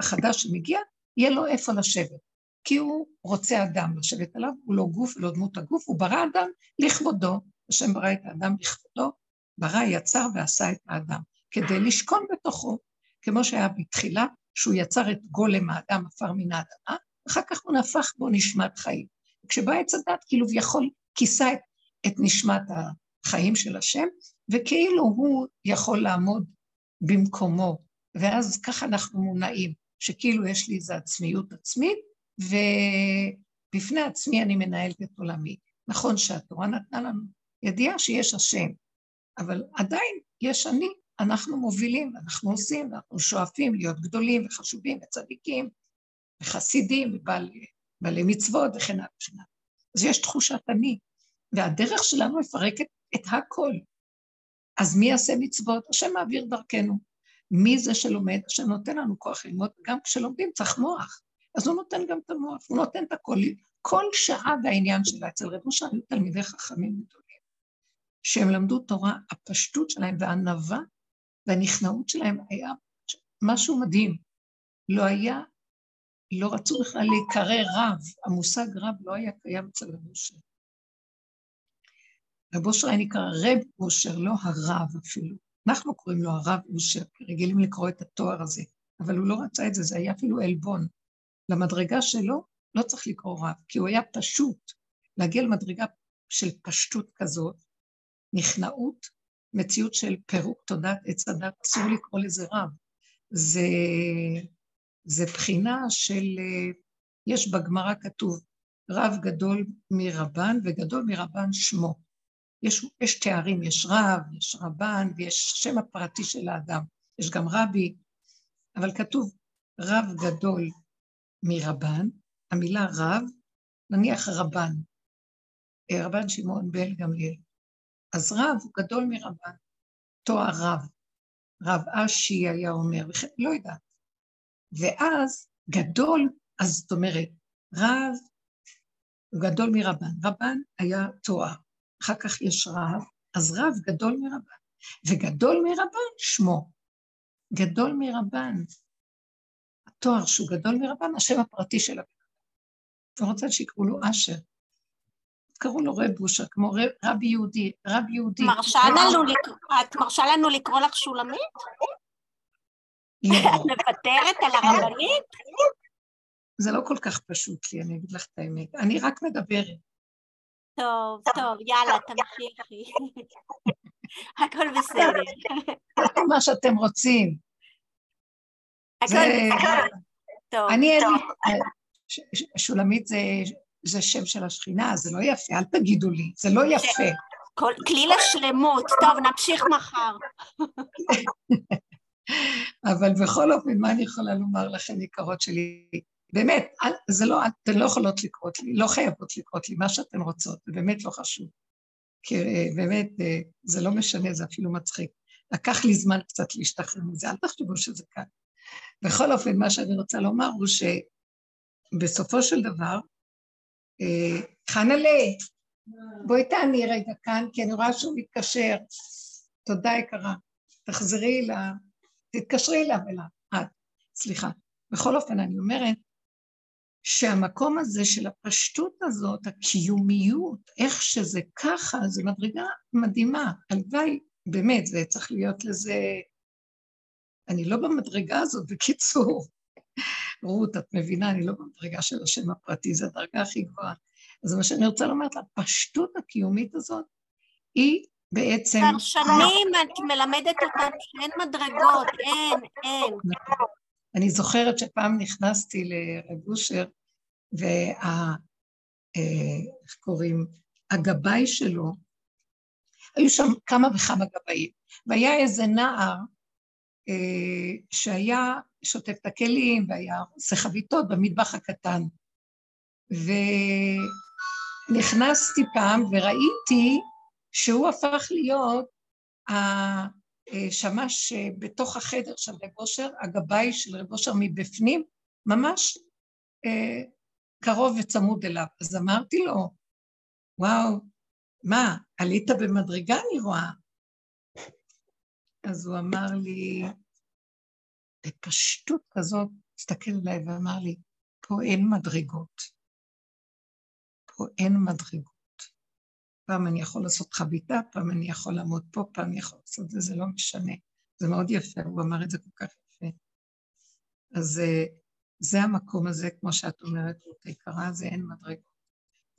החדש שמגיע, יהיה לו איפה לשבת. כי הוא רוצה אדם לשבת עליו, הוא לא גוף ולא דמות הגוף, הוא ברא אדם לכבודו. השם ברא את האדם לכבודו, ברא, יצר ועשה את האדם, כדי לשכון בתוכו, כמו שהיה בתחילה, שהוא יצר את גולם האדם, עפר מן האדמה, אחר כך הוא נפח בו נשמת חיים. כשבא עץ הדת, כאילו יכול, כיסה את, את נשמת החיים של השם, וכאילו הוא יכול לעמוד במקומו, ואז ככה אנחנו מונעים, שכאילו יש לי איזו עצמיות עצמית, ובפני עצמי אני מנהלת את עולמי. נכון שהתורה נתנה לנו ידיעה שיש השם, אבל עדיין יש אני, אנחנו מובילים, אנחנו עושים, אנחנו שואפים להיות גדולים וחשובים וצדיקים וחסידים ובעלי מצוות וכן הלאה וכן הלאה. אז יש תחושת אני, והדרך שלנו מפרקת את הכל. אז מי יעשה מצוות? השם מעביר דרכנו. מי זה שלומד? השם נותן לנו כוח ללמוד, גם כשלומדים צריך מוח. אז הוא נותן גם את המוח, הוא נותן את הכל. כל שעה והעניין שלה. אצל רב אושר היו תלמידי חכמים גדולים, שהם למדו תורה, הפשטות שלהם והענווה והנכנעות שלהם היה משהו מדהים. לא היה, לא רצו בכלל להיקרא רב, המושג רב לא היה קיים אצל רב אושר. רב אושר היה נקרא רב אושר, לא הרב אפילו. אנחנו קוראים לו הרב אושר, רגילים לקרוא את התואר הזה, אבל הוא לא רצה את זה, זה היה אפילו עלבון. למדרגה שלו לא צריך לקרוא רב, כי הוא היה פשוט. להגיע למדרגה של פשטות כזאת, נכנעות, מציאות של פירוק תודעת עץ הדת, אסור לקרוא לזה רב. זה, זה בחינה של, יש בגמרא כתוב, רב גדול מרבן וגדול מרבן שמו. יש, יש תארים, יש רב, יש רבן ויש שם הפרטי של האדם. יש גם רבי, אבל כתוב רב גדול מרבן, המילה רב, נניח רבן, אה, רבן שמעון בן גמליאל. אז רב הוא גדול מרבן, תואר רב, רב אשי היה אומר, לא יודעת. ואז גדול, אז זאת אומרת, רב הוא גדול מרבן, רבן היה תואר, אחר כך יש רב, אז רב גדול מרבן, וגדול מרבן שמו. גדול מרבן, התואר שהוא גדול מרבן, השם הפרטי של הבן אדם. אני רוצה שיקראו לו אשר. קראו לו רב בושה, כמו רב, רב יהודי, רב יהודי. מרשה לנו, את מרשה לנו לקרוא לך שולמית? לא. *laughs* את מוותרת על הרבנית? זה לא כל כך פשוט לי, אני אגיד לך את האמת. אני רק מדברת. טוב, טוב, יאללה, תמשיכי. *laughs* הכל בסדר. מה שאתם רוצים. הכל בסדר. טוב. אני. שולמית זה, זה שם של השכינה, זה לא יפה, אל תגידו לי, זה לא יפה. כל, כלי לשלמות. טוב, נמשיך מחר. אבל בכל אופן, מה אני יכולה לומר לכם, יקרות שלי? באמת, זה לא, אתן לא יכולות לקרות לי, לא חייבות לקרות לי, מה שאתן רוצות, זה באמת לא חשוב. כי אה, באמת, אה, זה לא משנה, זה אפילו מצחיק. לקח לי זמן קצת להשתחרר מזה, אל תחשבו שזה קל. בכל אופן, מה שאני רוצה לומר הוא שבסופו של דבר, חנלה, בואי תעני רגע כאן, כי אני רואה שהוא מתקשר. תודה יקרה. תחזרי ל... תתקשרי אליו אליו. את, סליחה. בכל אופן, אני אומרת שהמקום הזה של הפשטות הזאת, הקיומיות, איך שזה ככה, זה מדרגה מדהימה. הלוואי, באמת, זה צריך להיות לזה... אני לא במדרגה הזאת, בקיצור. רות, את מבינה, אני לא במדרגה של השם הפרטי, זו הדרגה הכי גבוהה. אז מה שאני רוצה לומר, הפשטות הקיומית הזאת, היא בעצם... כבר שנים את מלמדת אותנו שאין מדרגות, אין, אין. אני זוכרת שפעם נכנסתי לרב אושר, וה... אה, איך קוראים? הגבאי שלו, היו שם כמה וכמה גבאים, והיה איזה נער אה, שהיה שוטף את הכלים והיה עושה חביתות במטבח הקטן. ונכנסתי פעם וראיתי שהוא הפך להיות השמש בתוך החדר של רב אושר, הגבאי של רב אושר מבפנים, ממש אה, קרוב וצמוד אליו. אז אמרתי לו, וואו, מה, עלית במדרגה, אני רואה. אז הוא אמר לי, בפשטות כזאת, הסתכל עליי ואמר לי, פה אין מדרגות. פה אין מדרגות. פעם אני יכול לעשות חביתה, פעם אני יכול לעמוד פה, פעם אני יכול לעשות זה, זה לא משנה. זה מאוד יפה, הוא אמר את זה כל כך יפה. אז אה, זה המקום הזה, כמו שאת אומרת, רות יקרה, זה אין מדרגות.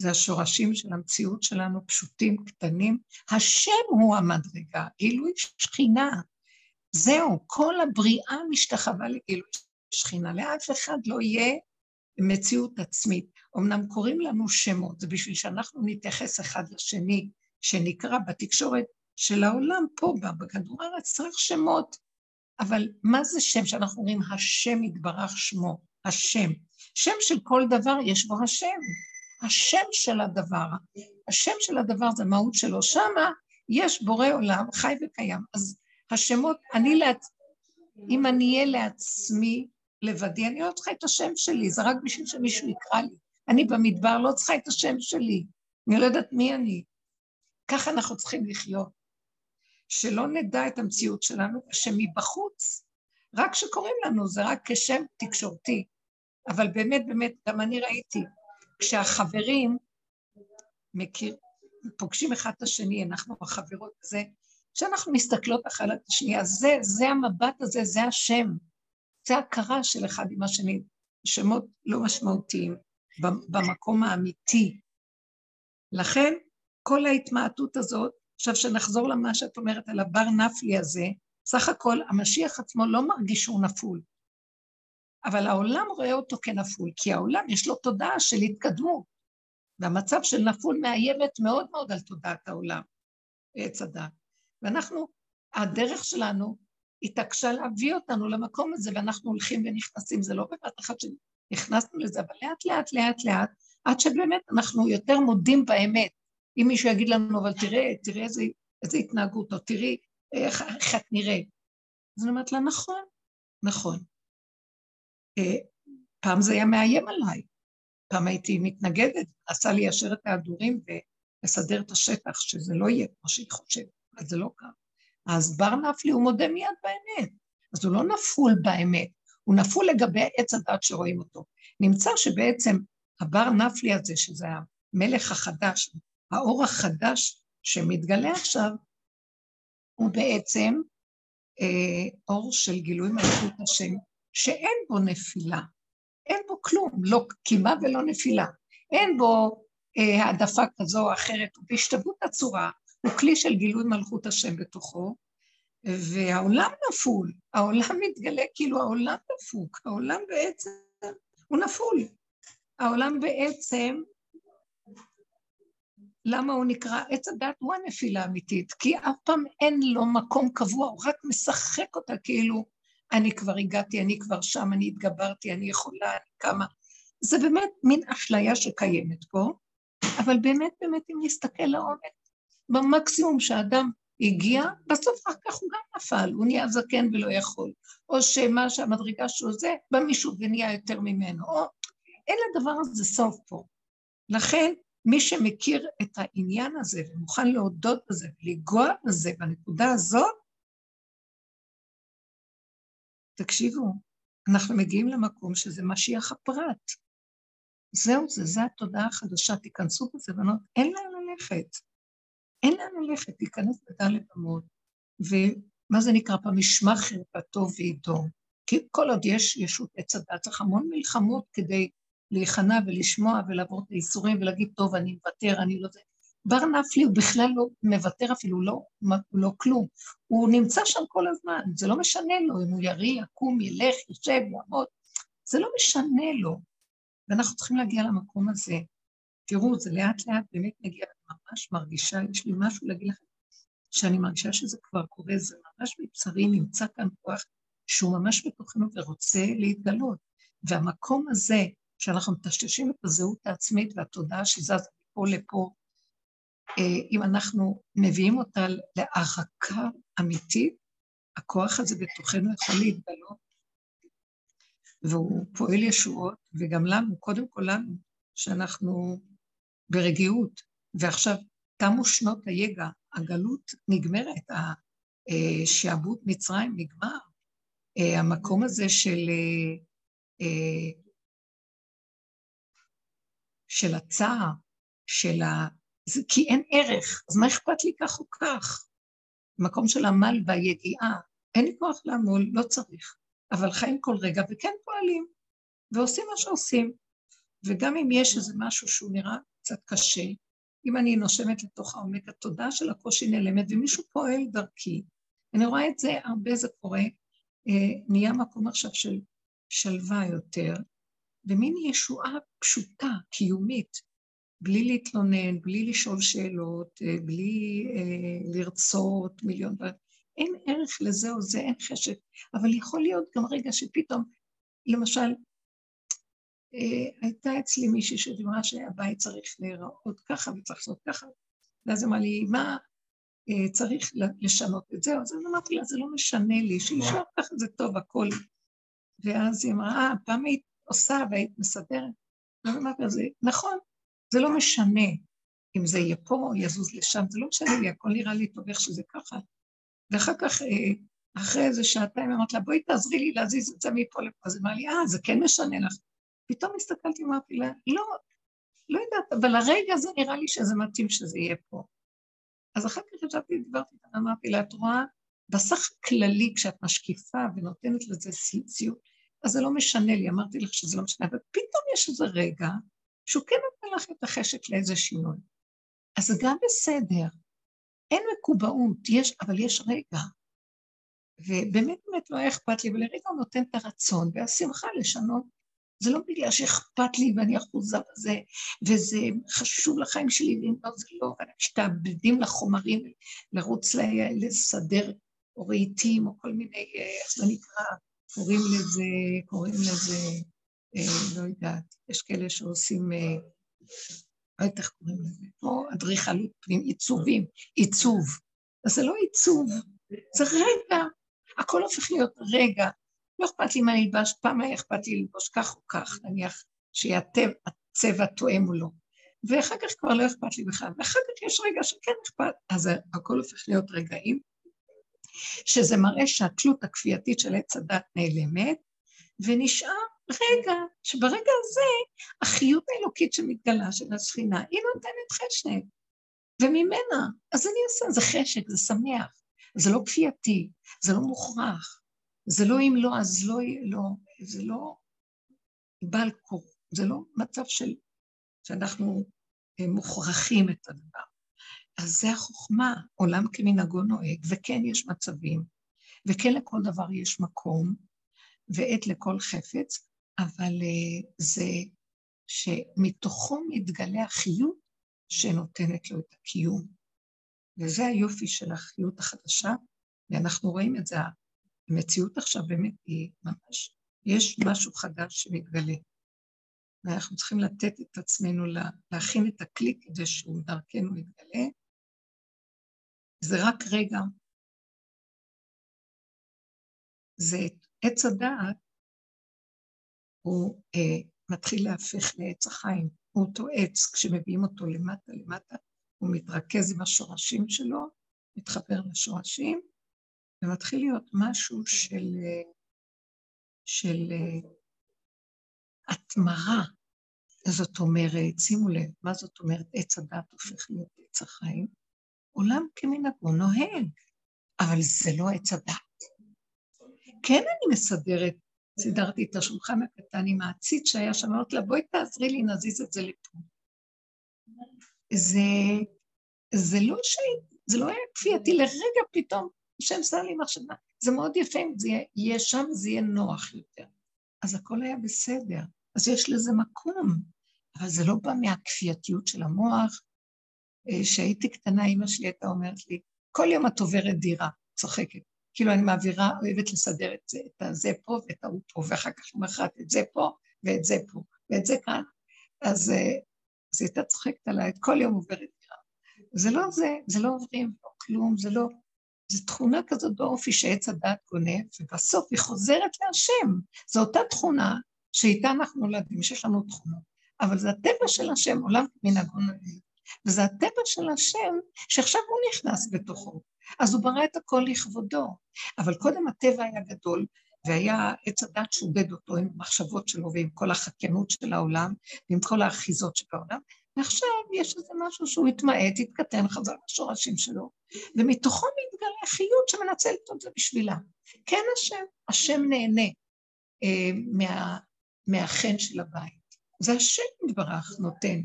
זה השורשים של המציאות שלנו, פשוטים, קטנים. השם הוא המדרגה, גילוי שכינה. זהו, כל הבריאה משתחווה לגילוי שכינה. לאף אחד לא יהיה מציאות עצמית. אמנם קוראים לנו שמות, זה בשביל שאנחנו נתייחס אחד לשני, שנקרא בתקשורת של העולם פה, בכדור הארץ, צריך שמות. אבל מה זה שם שאנחנו אומרים השם יתברך שמו, השם? שם של כל דבר יש בו השם. השם של הדבר, השם של הדבר זה מהות שלו. שמה יש בורא עולם חי וקיים. אז השמות, אני לעצ... אם אני אהיה לעצמי לבדי, אני לא צריכה את השם שלי, זה רק בשביל שמישהו יקרא לי. אני במדבר לא צריכה את השם שלי, אני לא יודעת מי אני. ככה אנחנו צריכים לחיות. שלא נדע את המציאות שלנו, שמבחוץ, רק שקוראים לנו, זה רק כשם תקשורתי. אבל באמת, באמת, גם אני ראיתי, כשהחברים מכיר, פוגשים אחד את השני, אנחנו החברות הזה, כשאנחנו מסתכלות אחת על השנייה, זה, זה המבט הזה, זה השם. זה הכרה של אחד עם השני, שמות לא משמעותיים, במקום האמיתי. לכן, כל ההתמעטות הזאת, עכשיו שנחזור למה שאת אומרת על הבר נפלי הזה, סך הכל המשיח עצמו לא מרגיש שהוא נפול, אבל העולם רואה אותו כנפול, כי העולם יש לו תודעה של התקדמות, והמצב של נפול מאיימת מאוד מאוד על תודעת העולם, עץ הדת. ואנחנו, הדרך שלנו התעקשה להביא אותנו למקום הזה, ואנחנו הולכים ונכנסים, זה לא בבת אחת שנכנסנו לזה, אבל לאט לאט לאט לאט, עד שבאמת אנחנו יותר מודים באמת. אם מישהו יגיד לנו, אבל תראה, תראה איזה, איזה התנהגות, או תראי איך, איך את נראית. אז אני אומרת לה, נכון, נכון. אה, פעם זה היה מאיים עליי, פעם הייתי מתנגדת, עשה לי ישר את ההדורים ולסדר את השטח, שזה לא יהיה כמו שהיא חושבת, אבל זה לא קרה. אז בר נפלי הוא מודה מיד באמת, אז הוא לא נפול באמת, הוא נפול לגבי עץ הדת שרואים אותו. נמצא שבעצם הבר נפלי הזה, שזה המלך החדש, האור החדש שמתגלה עכשיו, הוא בעצם אה, אור של גילוי מלכות השם, שאין בו נפילה, אין בו כלום, לא קימה ולא נפילה, אין בו אה, העדפה כזו או אחרת, הוא בהשתוות הצורה, הוא כלי של גילוי מלכות השם בתוכו, והעולם נפול, העולם מתגלה כאילו העולם דפוק, העולם בעצם הוא נפול. העולם בעצם, למה הוא נקרא עץ הדת? הוא הנפילה האמיתית, כי אף פעם אין לו מקום קבוע, הוא רק משחק אותה כאילו אני כבר הגעתי, אני כבר שם, אני התגברתי, אני יכולה, אני קמה. זה באמת מין אשליה שקיימת פה, אבל באמת באמת אם נסתכל לעומק, במקסימום שהאדם הגיע, בסוף אחר כך הוא גם נפל, הוא נהיה זקן ולא יכול. או שמה שהמדרגה שלו זה, בא מישהו ונהיה יותר ממנו. או אין לדבר הזה סוף פה. לכן, מי שמכיר את העניין הזה ומוכן להודות בזה ולגוע בזה בנקודה הזאת, תקשיבו, אנחנו מגיעים למקום שזה משיח הפרט. זהו זה, זו התודעה החדשה, תיכנסו בזה בנות, אין לאן ללכת. אין לאן ללכת, תיכנס בדלת אמות. ומה זה נקרא פעם? ישמע חרפתו וידום. כי כל עוד יש ישות עץ הדת, צריך המון מלחמות כדי להיכנע ולשמוע ולעבור את הייסורים ולהגיד, טוב, אני מוותר, אני לא זה. בר נפלי הוא בכלל לא מוותר אפילו, לא, לא כלום. הוא נמצא שם כל הזמן, זה לא משנה לו אם הוא ירי, יקום, ילך, יושב, יעמוד, זה לא משנה לו. ואנחנו צריכים להגיע למקום הזה. תראו, זה לאט לאט באמת אני ממש מרגישה, יש לי משהו להגיד לכם, שאני מרגישה שזה כבר קורה, זה ממש מבשרי, נמצא כאן כוח שהוא ממש בתוכנו ורוצה להתגלות. והמקום הזה, שאנחנו מטשטשים את הזהות העצמית והתודעה שזזה מפה לפה, אה, אם אנחנו מביאים אותה להרחקה אמיתית, הכוח הזה בתוכנו יכול להתגלות, והוא פועל ישועות, וגם לנו, קודם כל לנו, שאנחנו ברגיעות, ועכשיו תמו שנות היגע, הגלות נגמרת, השעבוד מצרים נגמר. אה, המקום הזה של, אה, של הצער, של ה... כי אין ערך, אז מה אכפת לי כך או כך? מקום של עמל והידיעה, אין לי כוח לעמול, לא צריך, אבל חיים כל רגע וכן פועלים, ועושים מה שעושים. וגם אם יש איזה משהו שהוא נראה קצת קשה, אם אני נושמת לתוך העומק, התודעה של הקושי נעלמת ומישהו פועל דרכי. אני רואה את זה, הרבה זה קורה, אה, נהיה מקום עכשיו של שלווה יותר, ומין ישועה פשוטה, קיומית, בלי להתלונן, בלי לשאול שאלות, אה, בלי אה, לרצות מיליון דברים. אין ערך לזה או זה, אין חשק, אבל יכול להיות גם רגע שפתאום, למשל, הייתה אצלי מישהי שדיברה שהבית צריך להיראות ככה וצריך לעשות ככה, ואז אמרה לי, מה אה, צריך לשנות את זה? אז אמרתי לה, זה לא משנה לי, שישאר ככה זה טוב, הכל. ואז היא אמרה, אה, פעם היית עושה והיית מסדרת. אז אמרתי לה, נכון, זה לא משנה אם זה יהיה פה יזוז לשם, זה לא משנה לי, הכל נראה לי טוב איך שזה ככה. ואחר כך, אה, אחרי איזה שעתיים אמרתי לה, בואי תעזרי לי להזיז את זה מפה לפה. אז היא אמרה לי, אה, זה כן משנה לך. פתאום הסתכלתי ואמרתי לה, לא, לא יודעת, אבל הרגע הזה נראה לי שזה מתאים שזה יהיה פה. אז אחר כך ישבתי, דיברתי איתה, אמרתי לה, את רואה, בסך הכללי, כשאת משקיפה ונותנת לזה ציון, אז זה לא משנה לי, אמרתי לך שזה לא משנה, אבל פתאום יש איזה רגע שהוא כן נותן לך את החשק לאיזה שינוי. אז זה גם בסדר, אין מקובעות, יש, אבל יש רגע. ובאמת באמת לא היה אכפת לי, ולרגע הוא נותן את הרצון והשמחה לשנות. זה לא בגלל שאכפת לי ואני אחוזה בזה, וזה חשוב לחיים שלי, ואם לא זה לא, משתעבדים לחומרים, לרוץ לסדר או רהיטים או כל מיני, איך זה נקרא, קוראים לזה, קוראים לזה, אה, לא יודעת, יש כאלה שעושים, אה, לא יודעת איך קוראים לזה, כמו אדריכלות פנים, עיצובים, עיצוב. אז זה לא עיצוב, זה רגע, הכל הופך להיות רגע. לא אכפת לי מה אני אלבש, פעם היה אכפת לי ללבוש כך או כך, נניח שהצבע תואם או לא. ואחר כך כבר לא אכפת לי בכלל. ואחר כך יש רגע שכן אכפת, אז הכל הופך להיות רגעים, שזה מראה שהתלות הכפייתית של עץ הדת נעלמת, ונשאר רגע, שברגע הזה החיות האלוקית שמתגלה של השכינה, היא נותנת חשק, וממנה, אז אני אעשה, זה חשק, זה שמח, זה לא כפייתי, זה לא מוכרח, זה לא אם לא, אז לא, לא, זה לא בעל קור, זה לא מצב של, שאנחנו אה, מוכרחים את הדבר. אז זה החוכמה, עולם כמנהגו נוהג, וכן יש מצבים, וכן לכל דבר יש מקום, ועת לכל חפץ, אבל uh, זה שמתוכו מתגלה החיות שנותנת לו את הקיום. וזה היופי של החיות החדשה, ואנחנו רואים את זה, המציאות עכשיו באמת היא ממש, יש משהו חדש שמתגלה. ואנחנו צריכים לתת את עצמנו, להכין את הכלי כדי שהוא דרכנו יתגלה. זה רק רגע. זה עץ הדעת, הוא אה, מתחיל להפך לעץ החיים. הוא אותו עץ, כשמביאים אותו למטה למטה, הוא מתרכז עם השורשים שלו, מתחבר לשורשים, ומתחיל להיות משהו של, של התמרה. זאת אומרת, שימו לב, מה זאת אומרת עץ הדת הופך להיות עץ החיים? עולם כמנהגו נוהג, אבל זה לא עץ הדת. כן אני מסדרת, סידרתי את השולחן הקטן עם העציץ שהיה שם, אמרתי לה, בואי תעזרי לי, נזיז את זה לפה. זה, זה לא ש... זה לא היה כפייתי, לרגע פתאום השם שם לי מחשבה, זה מאוד יפה אם זה יהיה שם, זה יהיה נוח יותר. אז הכל היה בסדר, אז יש לזה מקום, אבל זה לא בא מהכפייתיות של המוח. אה, כשהייתי קטנה, אימא שלי הייתה אומרת לי, כל יום את עוברת דירה, צוחקת. כאילו אני מעבירה, אוהבת לסדר את זה, את הזה פה ואת ההוא פה, ואחר כך למחרת את זה פה ואת זה פה ואת זה כאן. אז, אה, אז הייתה צוחקת עליי, כל יום עוברת דירה. זה לא זה, זה לא עוברים, לא כלום, זה לא... זו תכונה כזאת באופי שעץ הדת גונב, ובסוף היא חוזרת להשם. זו אותה תכונה שאיתה אנחנו נולדים, שיש לנו תכונות, אבל זה הטבע של השם, עולם מנהגון נוהג. וזה הטבע של השם, שעכשיו הוא נכנס בתוכו. אז הוא ברא את הכל לכבודו. אבל קודם הטבע היה גדול, והיה עץ הדת שעובד אותו עם המחשבות שלו ועם כל החכיינות של העולם, ועם כל האחיזות שבעולם, ועכשיו יש איזה משהו שהוא התמעט, התקטן, חזר לשורשים שלו, ומתוכו מתגלה חיות שמנצלת את זה בשבילה. כן השם, השם נהנה אה, מה, מהחן של הבית. זה השם יתברך נותן.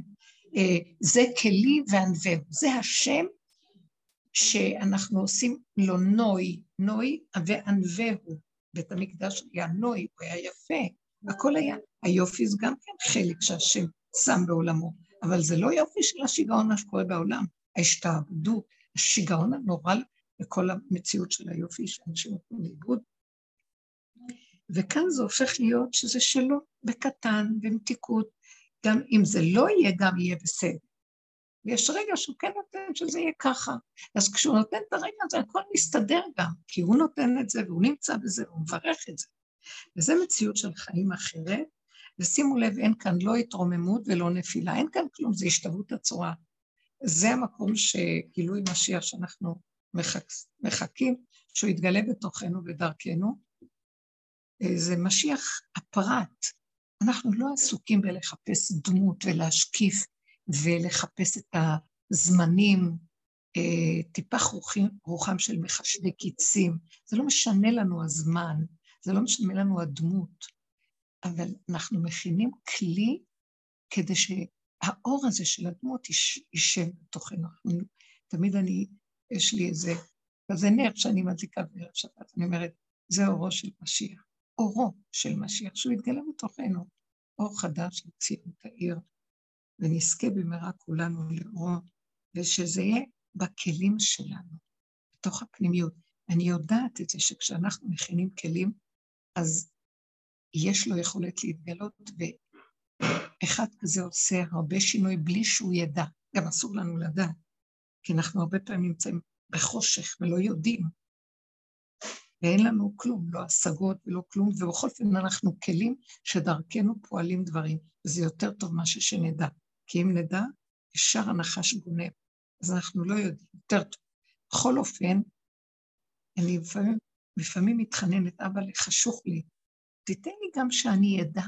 אה, זה כלי וענווהו. זה השם שאנחנו עושים לו נוי, נוי וענווהו. בית המקדש היה נוי, הוא היה יפה, הכל היה. היופי זה גם כן חלק שהשם שם בעולמו, אבל זה לא יופי של השיגעון מה שקורה בעולם, ההשתעבדות, השיגעון הנורא לכל המציאות של היופי שאנשים הולכים לאיבוד. וכאן זה הופך להיות שזה שלו בקטן, במתיקות, גם אם זה לא יהיה, גם יהיה בסדר. ויש רגע שהוא כן נותן שזה יהיה ככה. אז כשהוא נותן את הרגע הזה, הכל מסתדר גם, כי הוא נותן את זה, והוא נמצא בזה, והוא מברך את זה. וזו מציאות של חיים אחרת, ושימו לב, אין כאן לא התרוממות ולא נפילה, אין כאן כלום, זה השתוות הצורה. זה המקום שגילוי משיח שאנחנו מחק... מחכים, שהוא יתגלה בתוכנו ודרכנו. זה משיח הפרט. אנחנו לא עסוקים בלחפש דמות ולהשקיף ולחפש את הזמנים, אה, טיפה רוחים, רוחם של מחשבי קיצים. זה לא משנה לנו הזמן, זה לא משנה לנו הדמות, אבל אנחנו מכינים כלי כדי שהאור הזה של הדמות יישב בתוכנו. תמיד אני, יש לי איזה, כזה נר שאני מדליקה בערב שבת, אני אומרת, זה אורו של משיח. אורו של משיח, שהוא יתגלה בתוכנו, אור חדש לציון העיר. ונזכה במהרה כולנו לאור, ושזה יהיה בכלים שלנו, בתוך הפנימיות. אני יודעת את זה שכשאנחנו מכינים כלים, אז יש לו יכולת להתגלות, ואחד כזה עושה הרבה שינוי בלי שהוא ידע. גם אסור לנו לדעת, כי אנחנו הרבה פעמים נמצאים בחושך ולא יודעים, ואין לנו כלום, לא השגות ולא כלום, ובכל אופן אנחנו כלים שדרכנו פועלים דברים, וזה יותר טוב מאשר שנדע. כי אם נדע, ישר הנחש גונב. אז אנחנו לא יודעים, יותר טוב. בכל אופן, אני לפעמים, לפעמים מתחננת, אבא, חשוך לי, תיתן לי גם שאני אדע.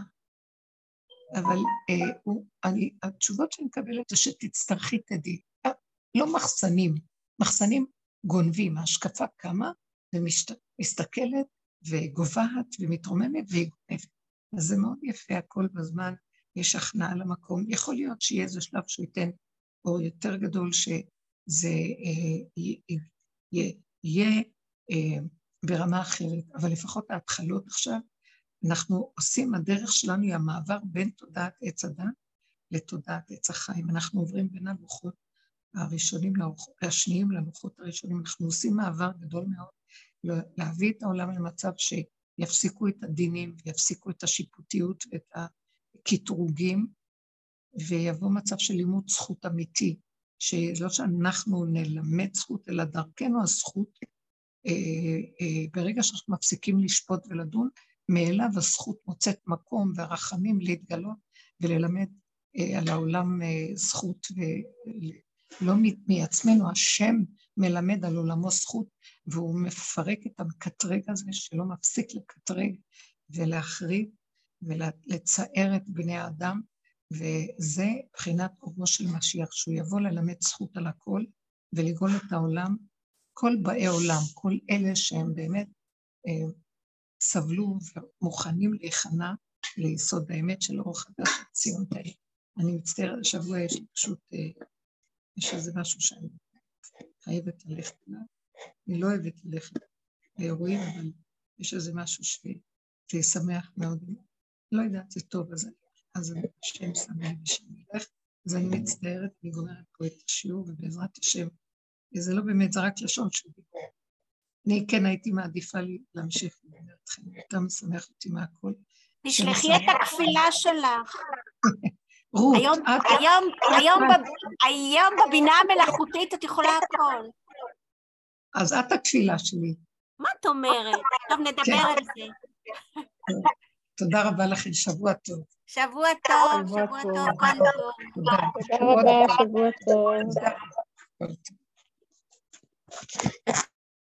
אבל אה, הוא, אני, התשובות שאני מקבלת זה שתצטרכי תדעי. אה, לא מחסנים, מחסנים גונבים, ההשקפה קמה ומסתכלת וגובהת ומתרוממת והיא גונבת. אז זה מאוד יפה הכל בזמן יש הכנעה למקום. יכול להיות שיהיה איזה שלב שהוא ייתן אור יותר גדול, שזה אה, יהיה, יהיה אה, ברמה אחרת, אבל לפחות ההתחלות עכשיו, אנחנו עושים, הדרך שלנו היא המעבר בין תודעת עץ הדת לתודעת עץ החיים. אנחנו עוברים בין הלוחות הראשונים, השניים ללוחות הראשונים, אנחנו עושים מעבר גדול מאוד, להביא את העולם למצב שיפסיקו את הדינים, ויפסיקו את השיפוטיות ואת ה... קטרוגים, ויבוא מצב של לימוד זכות אמיתי, שלא שאנחנו נלמד זכות, אלא דרכנו הזכות, אה, אה, ברגע שאנחנו מפסיקים לשפוט ולדון, מאליו הזכות מוצאת מקום והרחמים להתגלות וללמד אה, על העולם זכות, ולא מעצמנו, השם מלמד על עולמו זכות, והוא מפרק את המקטרג הזה שלא מפסיק לקטרג ולהחריב ולצער את בני האדם, וזה בחינת אורו של משיח, שהוא יבוא ללמד זכות על הכל ולגאול את העולם, כל באי עולם, כל אלה שהם באמת אה, סבלו ומוכנים להיכנע ליסוד האמת של אור חדש של ציון תאי. אני מצטערת, השבוע יש לי פשוט, אה, יש איזה משהו שאני חייבת ללכת אליו. אני לא אוהבת ללכת לאירועים, אבל יש איזה משהו שישמח מאוד לא יודעת, זה טוב, אז, אז השם שמח ושאני אלך, אז אני מצטערת, אני גומרת פה את השיעור, ובעזרת השם, זה לא באמת, זה רק לשון של דיבור. אני כן הייתי מעדיפה להמשיך לדבר אתכם, יותר משמח אותי מהכל. תשלחי את הכפילה שלך. *laughs* רות, היום, את... היום, היום, היום בבינה המלאכותית את יכולה הכל. אז את הכפילה שלי. מה את אומרת? טוב, נדבר כן. על זה. תודה רבה לכם, שבוע טוב. שבוע טוב, שבוע טוב. כל טוב. תודה. רבה, שבוע טוב.